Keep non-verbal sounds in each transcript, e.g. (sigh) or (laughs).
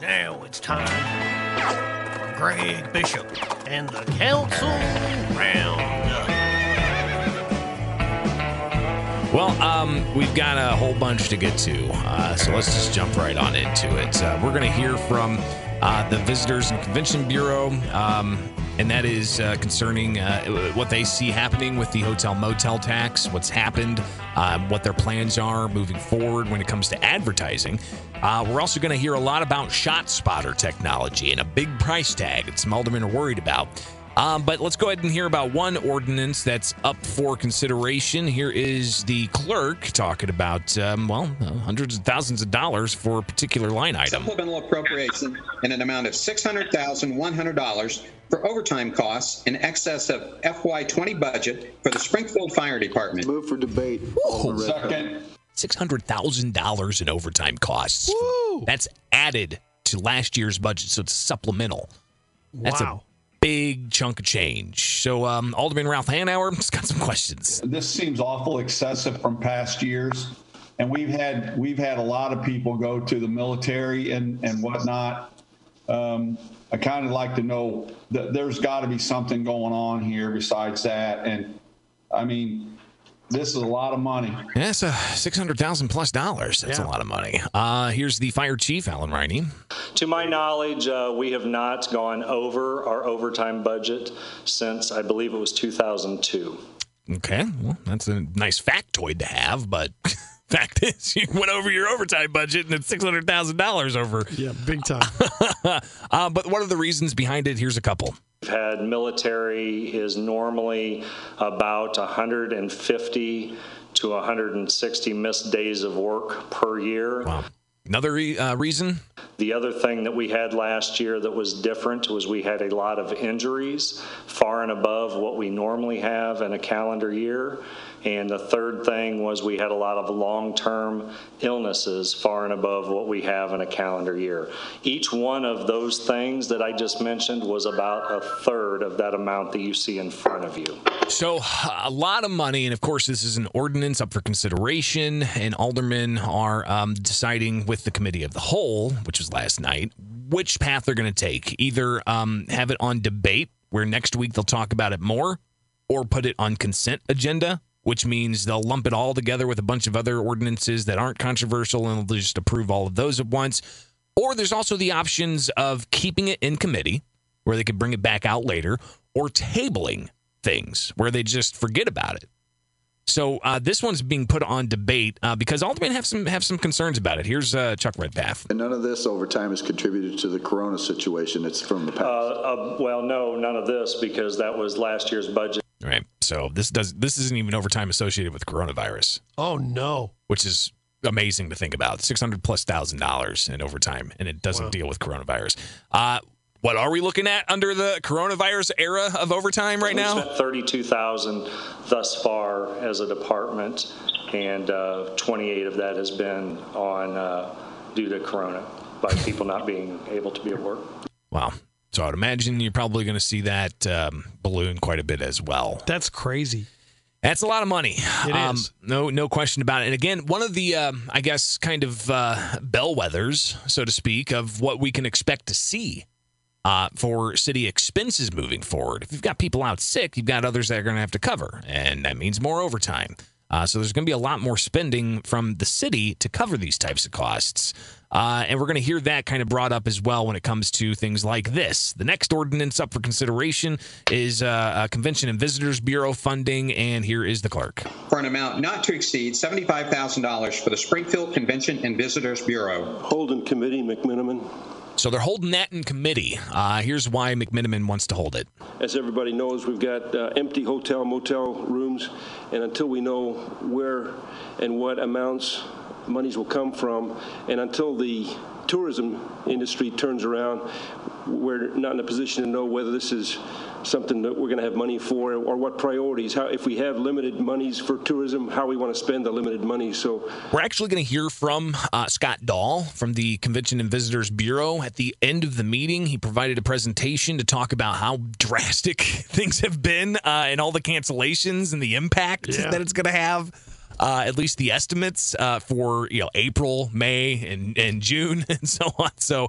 Now it's time for Greg Bishop and the Council Roundup. Well, um, we've got a whole bunch to get to, uh, so let's just jump right on into it. Uh, we're going to hear from uh, the Visitors and Convention Bureau, um, and that is uh, concerning uh, what they see happening with the hotel motel tax, what's happened, uh, what their plans are moving forward when it comes to advertising. Uh, we're also going to hear a lot about shot spotter technology and a big price tag that some aldermen are worried about. Um, but let's go ahead and hear about one ordinance that's up for consideration. Here is the clerk talking about, um, well, uh, hundreds of thousands of dollars for a particular line item. Supplemental appropriation in an amount of $600,100 for overtime costs in excess of FY20 budget for the Springfield Fire Department. Move for debate. Alderman Second. $600,000 in overtime costs. That's added to last year's budget, so it's supplemental. That's Wow. a big chunk of change. So, um, Alderman Ralph Hanauer has got some questions. this seems awful excessive from past years. And we've had, we've had a lot of people go to the military and, and whatnot. Um, I kind of like to know that there's got to be something going on here besides that. And I mean, this is a lot of money. Yeah, that's a 600000 plus dollars. That's a lot of money. Uh, here's the fire chief, Alan Riney. To my knowledge, uh, we have not gone over our overtime budget since I believe it was 2002. Okay, well, that's a nice factoid to have, but (laughs) fact (laughs) is, you went over your overtime budget and it's six hundred thousand dollars over. Yeah, big time. (laughs) uh, but what are the reasons behind it? Here's a couple. We've had military is normally about 150 to 160 missed days of work per year. Wow. Another re- uh, reason? The other thing that we had last year that was different was we had a lot of injuries, far and above what we normally have in a calendar year. And the third thing was we had a lot of long-term illnesses, far and above what we have in a calendar year. Each one of those things that I just mentioned was about a third of that amount that you see in front of you. So a lot of money, and of course, this is an ordinance up for consideration, and aldermen are um, deciding with the committee of the whole, which was last night, which path they're going to take. Either um, have it on debate, where next week they'll talk about it more, or put it on consent agenda, which means they'll lump it all together with a bunch of other ordinances that aren't controversial, and they'll just approve all of those at once. Or there's also the options of keeping it in committee, where they could bring it back out later, or tabling things where they just forget about it. So uh, this one's being put on debate uh, because Aldermen have some have some concerns about it. Here's uh, Chuck Redpath. And none of this over time has contributed to the corona situation. It's from the past. Uh, uh, well, no, none of this because that was last year's budget. Right. So this does this isn't even overtime associated with coronavirus, Oh no. which is amazing to think about. Six hundred plus thousand dollars in overtime, and it doesn't deal with coronavirus. Uh, what are we looking at under the coronavirus era of overtime right now? spent 32,000 thus far as a department, and uh, 28 of that has been on uh, due to Corona by people not being able to be at work. Wow. So I'd imagine you're probably going to see that um, balloon quite a bit as well. That's crazy. That's a lot of money. It um, is. No, no question about it. And again, one of the, um, I guess, kind of uh, bellwethers, so to speak, of what we can expect to see uh, for city expenses moving forward. If you've got people out sick, you've got others that are going to have to cover, and that means more overtime. Uh, so there's going to be a lot more spending from the city to cover these types of costs. Uh, and we're going to hear that kind of brought up as well when it comes to things like this. The next ordinance up for consideration is uh, Convention and Visitors Bureau funding, and here is the clerk. For an amount not to exceed $75,000 for the Springfield Convention and Visitors Bureau. Hold in committee, McMenamin. So they're holding that in committee. Uh, here's why McMenamin wants to hold it. As everybody knows, we've got uh, empty hotel motel rooms, and until we know where and what amounts monies will come from, and until the tourism industry turns around, we're not in a position to know whether this is something that we're going to have money for or what priorities. How, if we have limited monies for tourism, how we want to spend the limited money. So We're actually going to hear from uh, Scott Dahl from the Convention and Visitors Bureau at the end of the meeting. He provided a presentation to talk about how drastic (laughs) things have been uh, and all the cancellations and the impact Yeah. that it's going to have. Uh, at least the estimates uh, for you know April, May, and, and June, (laughs) and so on. So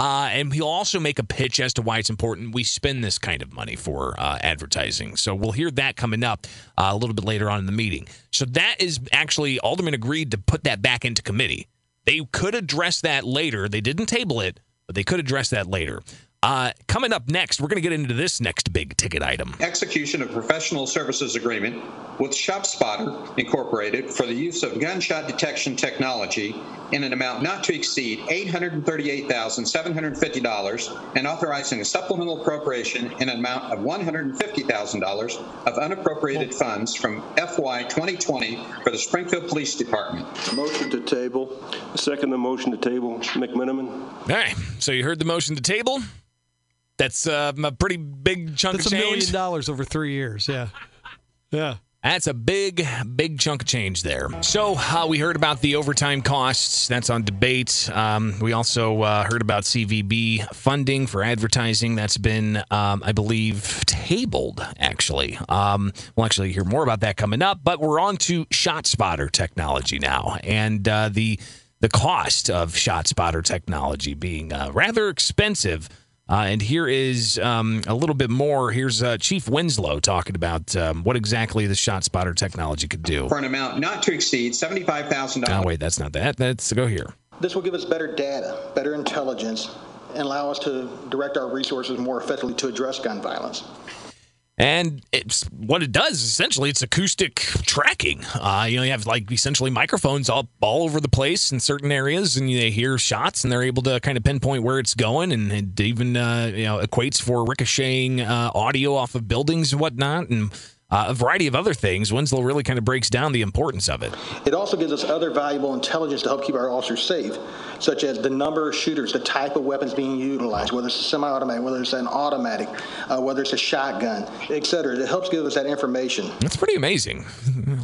Uh, and he'll also make a pitch as to why it's important we spend this kind of money for uh, advertising. So we'll hear that coming up uh, a little bit later on in the meeting. So that is actually, Alderman agreed to put that back into committee. They could address that later. They didn't table it, but they could address that later. Uh, coming up next, we're going to get into this next big ticket item. Execution of professional services agreement with ShotSpotter Incorporated for the use of gunshot detection technology in an amount not to exceed $838,750 and authorizing a supplemental appropriation in an amount of $150,000 of unappropriated funds from FY 2020 for the Springfield Police Department. Motion to table. Second the motion to table, McMenamin. All right. So you heard the motion to table. That's uh, a pretty big chunk That's of a million dollars over three years. Yeah. Yeah. That's a big, big chunk of change there. So uh, we heard about the overtime costs. That's on debate. Um, we also uh, heard about CVB funding for advertising. That's been, um, I believe, tabled. Actually, um, we'll actually hear more about that coming up. But we're on to ShotSpotter technology now, and uh, the the cost of ShotSpotter technology being uh, rather expensive. Uh, and here is um, a little bit more. Here's uh, Chief Winslow talking about um, what exactly the ShotSpotter technology could do. For an amount not to exceed $75,000. Oh, wait, that's not that. That's go here. This will give us better data, better intelligence, and allow us to direct our resources more effectively to address gun violence. And it's what it does essentially. It's acoustic tracking. Uh, you know, you have like essentially microphones all all over the place in certain areas, and they hear shots, and they're able to kind of pinpoint where it's going, and it even uh, you know equates for ricocheting uh, audio off of buildings and whatnot, and uh, a variety of other things. Winslow really kind of breaks down the importance of it. It also gives us other valuable intelligence to help keep our officers safe, such as the number of shooters, the type of weapons being utilized, whether it's a semi-automatic, whether it's an automatic, uh, whether it's a shotgun, et cetera. It helps give us that information. That's pretty amazing. (laughs)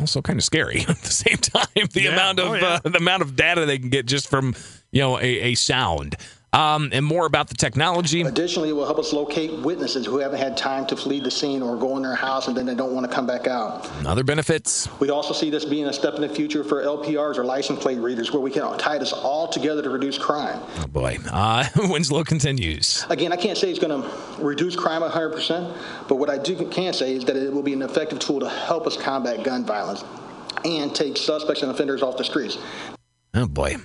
Also, kind of scary (laughs) at the same time. The Yeah. amount of Oh, yeah. uh, the amount of data they can get just from you know a, a sound. Um, and more about the technology. Additionally, it will help us locate witnesses who haven't had time to flee the scene or go in their house and then they don't want to come back out. Other benefits. We also see this being a step in the future for LPRs or license plate readers where we can tie this all together to reduce crime. Oh boy. Uh, (laughs) Winslow continues. Again, I can't say it's going to reduce crime 100%, but what I do can say is that it will be an effective tool to help us combat gun violence and take suspects and offenders off the streets. Oh boy.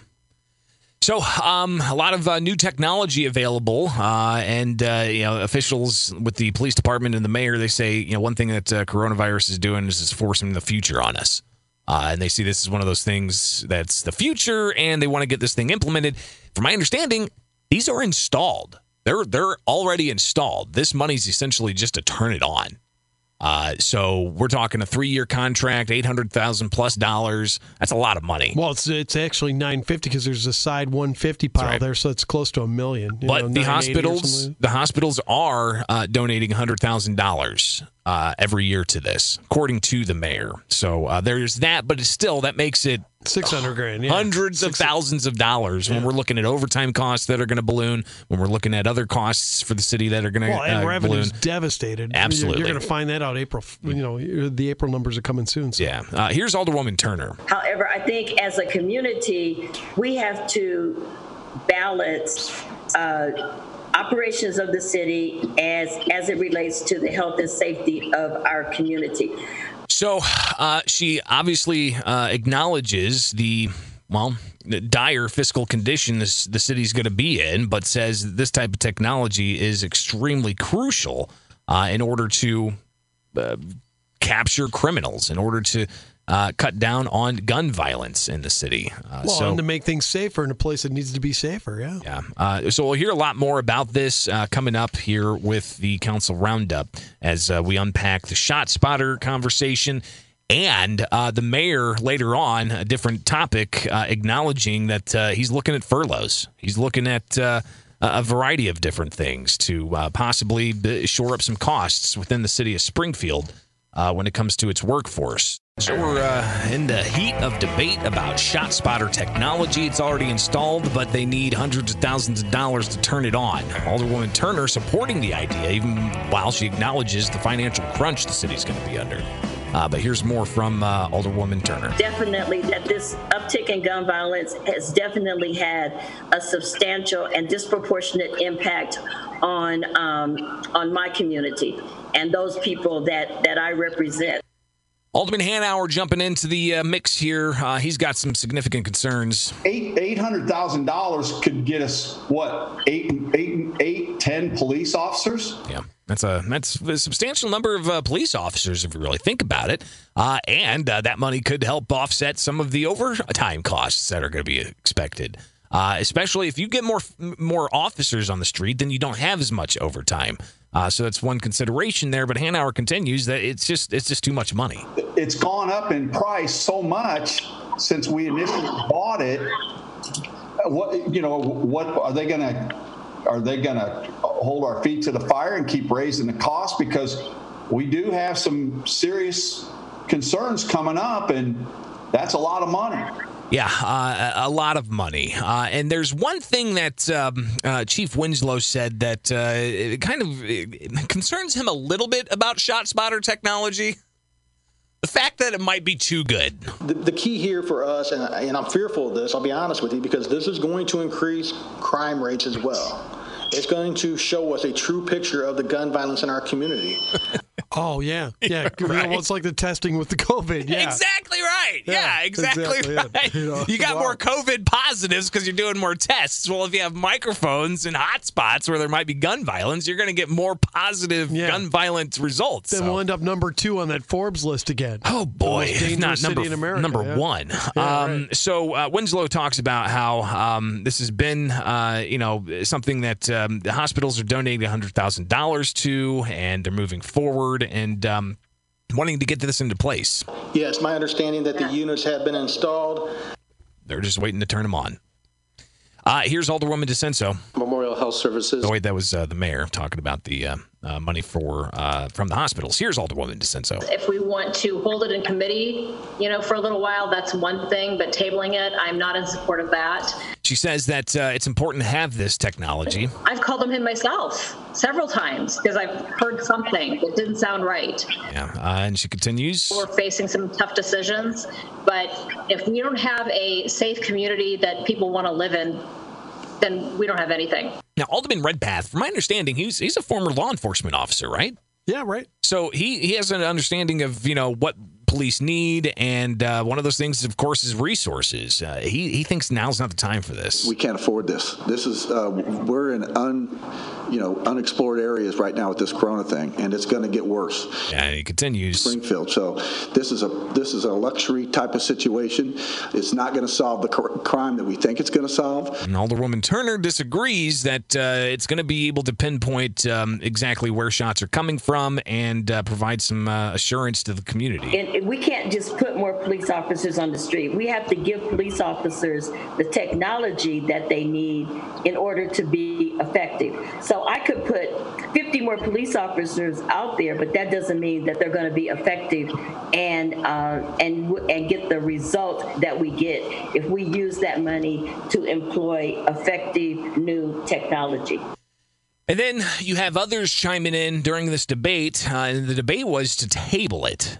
So, um, a lot of uh, new technology available, uh, and uh, you know, officials with the police department and the mayor, they say, you know, one thing that uh, coronavirus is doing is is forcing the future on us, uh, and they see this as one of those things that's the future, and they want to get this thing implemented. From my understanding, these are installed. They're they're already installed. This money's essentially just to turn it on. Uh, so we're talking a three-year contract, eight hundred thousand plus dollars. That's a lot of money. Well, it's it's actually 950 because there's a side 150 pile right. there, so it's close to a million. you But know, the hospitals, the hospitals are uh, donating hundred thousand dollars uh, every year to this, according to the mayor. So uh, there's that, but it's still that makes it 600 grand. Yeah. hundreds of thousands of dollars when we're looking at overtime costs that are going to balloon, when we're looking at other costs for the city that are going to Well, and uh, revenue's balloon. devastated. Absolutely. You're, going to find that out April. You know, the April numbers are coming soon. So. Yeah. Uh, here's Alderwoman Turner. However, I think as a community, we have to balance uh, operations of the city as as it relates to the health and safety of our community. So uh, she obviously uh, acknowledges the well the dire fiscal condition this, the city's going to be in, but says this type of technology is extremely crucial uh, in order to uh, capture criminals, in order to uh, cut down on gun violence in the city. Uh, Well, so and to make things safer in a place that needs to be safer. Yeah. yeah. Uh, so we'll hear a lot more about this uh, coming up here with the council roundup as uh, we unpack the shot spotter conversation and uh, the mayor later on a different topic uh, acknowledging that uh, he's looking at furloughs. He's looking at uh, a variety of different things to uh, possibly shore up some costs within the city of Springfield uh, when it comes to its workforce. So we're uh, in the heat of debate about shot spotter technology. It's already installed, but they need hundreds of thousands of dollars to turn it on. Alderwoman Turner supporting the idea, even while she acknowledges the financial crunch the city's going to be under. Uh, but here's more from uh, Alderwoman Turner. Definitely, that this uptick in gun violence has definitely had a substantial and disproportionate impact on um, on my community and those people that that I represent. Alderman Hanauer jumping into the uh, mix here. Uh, he's got some significant concerns. Eight eight hundred thousand dollars could get us what eight eight eight ten police officers. Yeah, that's a that's a substantial number of uh, police officers if you really think about it, uh, and uh, that money could help offset some of the overtime costs that are going to be expected. Uh, especially if you get more more officers on the street, then you don't have as much overtime. Uh, so that's one consideration there. But Hanauer continues that it's just it's just too much money. It's gone up in price so much since we initially bought it. What you know? What are they going to? Are they going to hold our feet to the fire and keep raising the cost because we do have some serious concerns coming up, and that's a lot of money. Yeah, uh, a lot of money. Uh, and there's one thing that um, uh, Chief Winslow said that uh, kind of concerns him a little bit about ShotSpotter technology. The fact that it might be too good. The, the key here for us, and, and I'm fearful of this, I'll be honest with you, because this is going to increase crime rates as well. It's going to show us a true picture of the gun violence in our community. (laughs) Oh yeah, (laughs) yeah. right. Well, it's like the testing with the COVID. Yeah, exactly right. Yeah, Yeah, exactly, exactly right. You know, you got wow. more COVID positives because you're doing more tests. Well, if you have microphones and hotspots where there might be gun violence, you're going to get more positive Yeah. gun violence results. Then So- we'll end up number two on that Forbes list again. Oh boy, most if dangerous not city number in America, number yeah. one. Um, So uh, Winslow talks about how um, this has been, uh, you know, something that um, the hospitals are donating hundred thousand dollars to, and they're moving forward and um, wanting to get this into place. Yes, my understanding that the units have been installed. They're just waiting to turn them on. Uh, here's Alderwoman DiCenso. Memorial Health Services. Oh wait, that was uh, the mayor talking about the uh, uh, money for uh, from the hospitals. Here's Alderwoman DiCenso. If we want to hold it in committee, you know, for a little while, that's one thing, but tabling it, I'm not in support of that. She says that uh, it's important to have this technology. I've called them in myself several times because I've heard something that didn't sound right. Yeah, uh, and she continues. We're facing some tough decisions, but if we don't have a safe community that people want to live in, then we don't have anything. Now, Alderman Redpath, from my understanding, he's he's a former law enforcement officer, right? Yeah, right. So he he has an understanding of you know what police need, and uh, one of those things, of course, is resources. Uh, he he thinks now's not the time for this. We can't afford this. This is uh, we're in un, you know, unexplored areas right now with this Corona thing, and it's going to get worse. And he continues. Springfield. So this is a this is a luxury type of situation. It's not going to solve the cr- crime that we think it's going to solve. And Alderwoman Turner disagrees that uh, it's going to be able to pinpoint um, exactly where shots are coming from and uh, provide some uh, assurance to the community. And we can't just put more police officers on the street. We have to give police officers the technology that they need in order to be effective. So I could put 50 more police officers out there, but that doesn't mean that they're going to be effective and uh, and and get the result that we get if we use that money to employ effective new technology. And then you have others chiming in during this debate, uh, and the debate was to table it.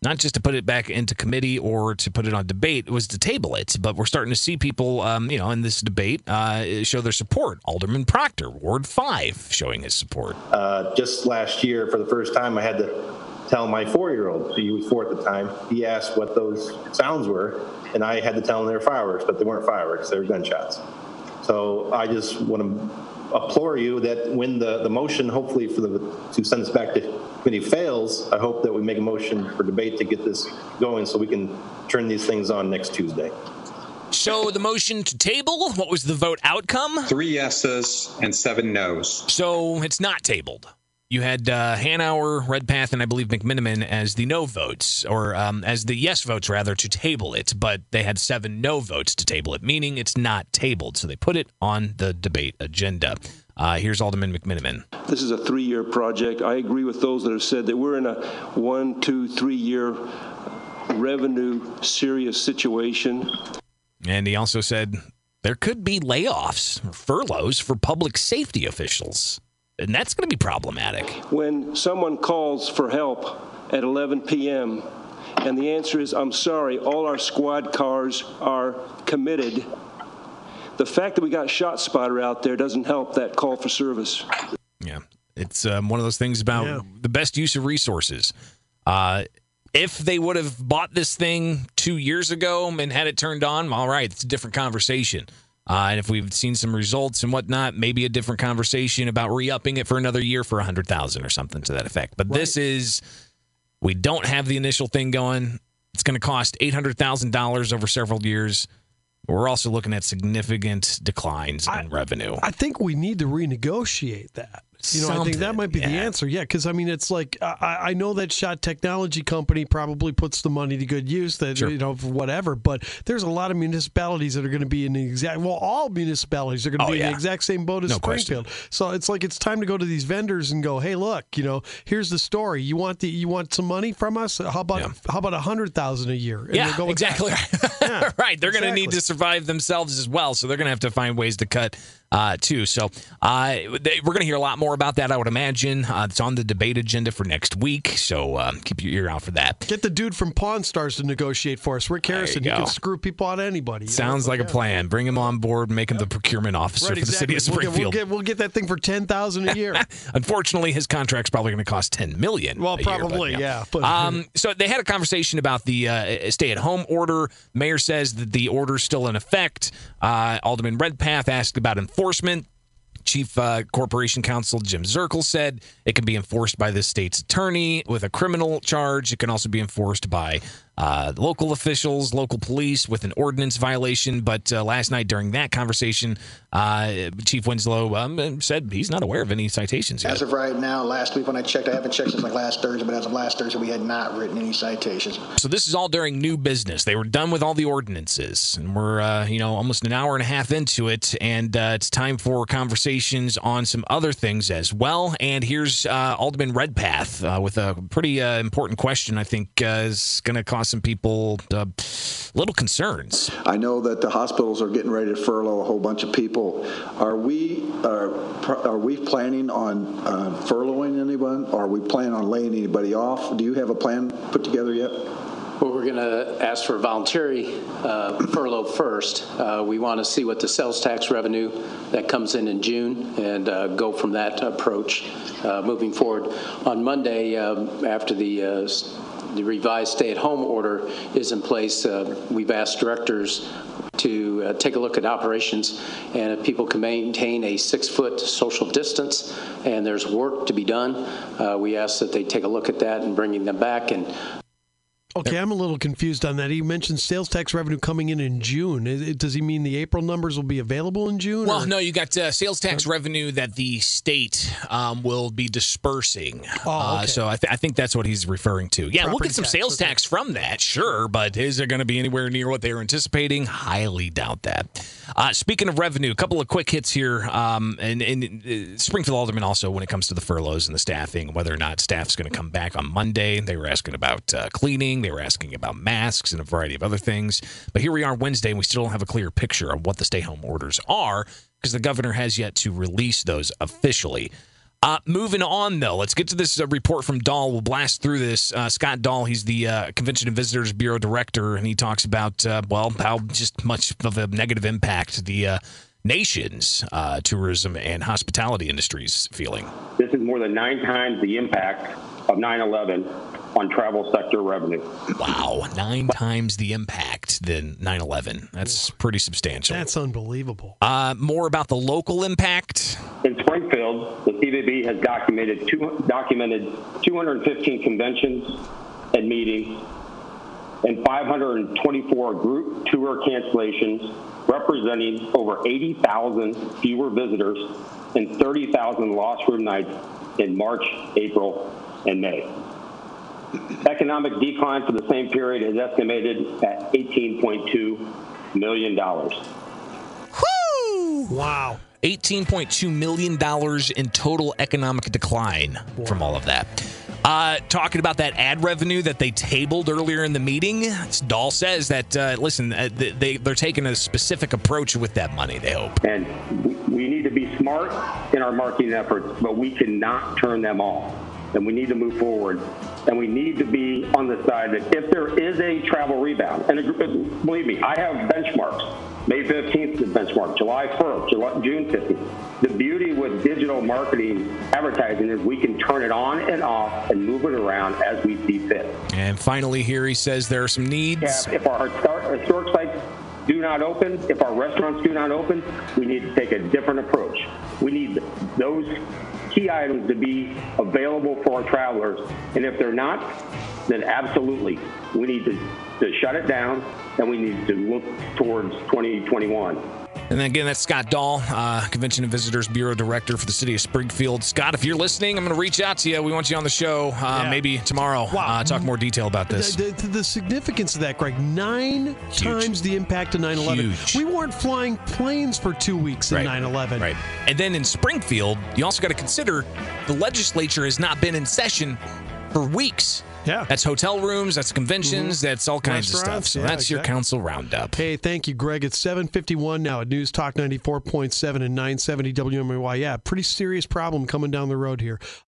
Not just to put it back into committee or to put it on debate, it was to table it. But we're starting to see people, um, you know, in this debate uh, show their support. Alderman Proctor, Ward 5, showing his support. Uh, just last year, for the first time, I had to tell my four-year-old, he was four at the time, he asked what those sounds were, and I had to tell him they were fireworks, but they weren't fireworks, they were gunshots. So I just want to implore you that when the, the motion, hopefully for the, to send this back to committee fails, I hope that we make a motion for debate to get this going so we can turn these things on next Tuesday. So the motion to table, what was the vote outcome? Three yeses and seven nos. So it's not tabled. You had uh, Hanauer, Redpath, and I believe McMenamin as the no votes, or um, as the yes votes, rather, to table it. But they had seven no votes to table it, meaning it's not tabled. So they put it on the debate agenda. Uh, here's Alderman McMenamin. This is a three-year project. I agree with those that have said that we're in a one, two, three-year revenue serious situation. And he also said there could be layoffs, or furloughs for public safety officials. And that's going to be problematic. When someone calls for help at 11 p.m. And the answer is, I'm sorry, all our squad cars are committed. The fact that we got shot spotter out there doesn't help that call for service. Yeah, it's um, one of those things about Yeah. the best use of resources. Uh, if they would have bought this thing two years ago and had it turned on, all right, it's a different conversation. Uh, and if we've seen some results and whatnot, maybe a different conversation about re-upping it for another year for a hundred thousand or something to that effect. But this is we don't have the initial thing going. It's going to cost eight hundred thousand dollars over several years. We're also looking at significant declines in revenue. I think we need to renegotiate that. You know, I think that might be the answer. Yeah, because I mean, it's like I, I know that shot technology company probably puts the money to good use. That Sure. you know, for whatever. But there's a lot of municipalities that are going to be in the exact. Well, all municipalities are going to Oh, be in the exact same boat as No question. Springfield. So it's like it's time to go to these vendors and go, hey, look, you know, here's the story. You want the you want some money from us? How about how about a hundred thousand a year? And yeah, exactly (laughs) right. right. They're going to need to survive themselves as well, so they're going to have to find ways to cut uh, too. So uh, they, we're going to hear a lot more about that. I would imagine uh, it's on the debate agenda for next week. So uh, keep your ear out for that. Get the dude from Pawn Stars to negotiate for us, Rick Harrison. He can screw people out of anybody. you know? Sounds like a plan. Bring him on board. Make him the procurement officer Right, for the city exactly. of We'll get, we'll Springfield. get we'll get that thing for ten thousand a year. (laughs) Unfortunately, his contract's probably going to cost ten million. Well, a year, but probably, yeah, but- um, so they had a conversation about the uh, stay-at-home order. Mayor says that the order's still in effect. Uh, Alderman Redpath asked about enforcement. Chief uh, Corporation Counsel Jim Zerkle said it can be enforced by the state's attorney with a criminal charge. It can also be enforced by uh, local officials, local police with an ordinance violation. But uh, last night during that conversation, uh, Chief Winslow um, said he's not aware of any citations yet. As of right now, last week when I checked, I haven't checked since like last Thursday, but as of last Thursday, we had not written any citations. So this is all during new business. They were done with all the ordinances, and we're uh, you know almost an hour and a half into it, and uh, it's time for conversations on some other things as well. And here's uh, Alderman Redpath uh, with a pretty uh, important question. I think uh, is going to cause some people uh, little concerns. I know that the hospitals are getting ready to furlough a whole bunch of people. Are we are, are we planning on uh, furloughing anyone? Are we planning on laying anybody off? Do you have a plan put together yet? Well, we're going to ask for voluntary uh, furlough first. Uh, We want to see what the sales tax revenue that comes in in June and uh, go from that approach uh, moving forward. On Monday, um, after the uh, s- the revised stay-at-home order is in place, uh, we've asked directors to uh, take a look at operations, and if people can maintain a six-foot social distance and there's work to be done, uh, we ask that they take a look at that and bringing them back and Okay, I'm a little confused on that. He mentioned sales tax revenue coming in in June. Does he mean the April numbers will be available in June? Well, or- no, you got uh, sales tax revenue that the state um, will be dispersing. Oh, Uh, so I, th- I think that's what he's referring to. Yeah, we'll get some tax, sales okay. tax from that, sure, but is it going to be anywhere near what they were anticipating? Highly doubt that. Uh, speaking of revenue, a couple of quick hits here. Um, and, and uh, Springfield Alderman also, when it comes to the furloughs and the staffing, whether or not staff's going to come back on Monday, they were asking about uh, they were asking about masks and a variety of other things. But here we are Wednesday, and we still don't have a clear picture of what the stay home orders are because the governor has yet to release those officially. Uh, moving on, though, let's get to this uh, report from Dahl. We'll blast through this. Uh, Scott Dahl, he's the uh, Convention and Visitors Bureau director, and he talks about, uh, well, how just much of a negative impact the uh, nation's tourism and hospitality industries feeling. This is more than nine times the impact of 9 11 on travel sector revenue. Wow, nine times the impact than 9 11. That's pretty substantial. That's unbelievable. Uh, more about the local impact. In Springfield, the CVB has documented, two, documented 215 conventions and meetings and 524 group tour cancellations, representing over 80,000 fewer visitors and 30,000 lost room nights in March, April, and May. Economic decline for the same period is estimated at $18.2 million. Wow. $18.2 million in total economic decline from all of that. Uh, talking about that ad revenue that they tabled earlier in the meeting, Dahl says that, uh, listen, uh, they, they're taking a specific approach with that money, they hope. And we- we need to be smart in our marketing efforts, but we cannot turn them off. and we need to move forward. And we need to be on the side that if there is a travel rebound, and uh, believe me, I have benchmarks. May 15th is the benchmark, July 1st, July, June 15th. The beauty with digital marketing advertising is we can turn it on and off and move it around as we see fit. And finally, here he says there are some needs. Yeah, if our historic historic sites do not open, if our restaurants do not open, we need to take a different approach. We need those key items to be available for our travelers. And if they're not, then absolutely, we need to, to shut it down and we need to look towards 2021. And then again, that's Scott Dahl, uh, Convention and Visitors Bureau Director for the City of Springfield. Scott, if you're listening, I'm going to reach out to you. We want you on the show uh, Yeah. maybe tomorrow. Uh, talk more detail about this. The, the, the significance of that, Greg, nine times the impact of 9 11. We weren't flying planes for two weeks in Right. 9 11. Right. And then in Springfield, you also got to consider the legislature has not been in session for weeks. Yeah. That's hotel rooms, that's conventions, mm-hmm. that's all kinds of stuff. So yeah, that's your council roundup. Hey, thank you, Greg. It's 751 now at News Talk 94.7 and 970 WMAY. Yeah, pretty serious problem coming down the road here.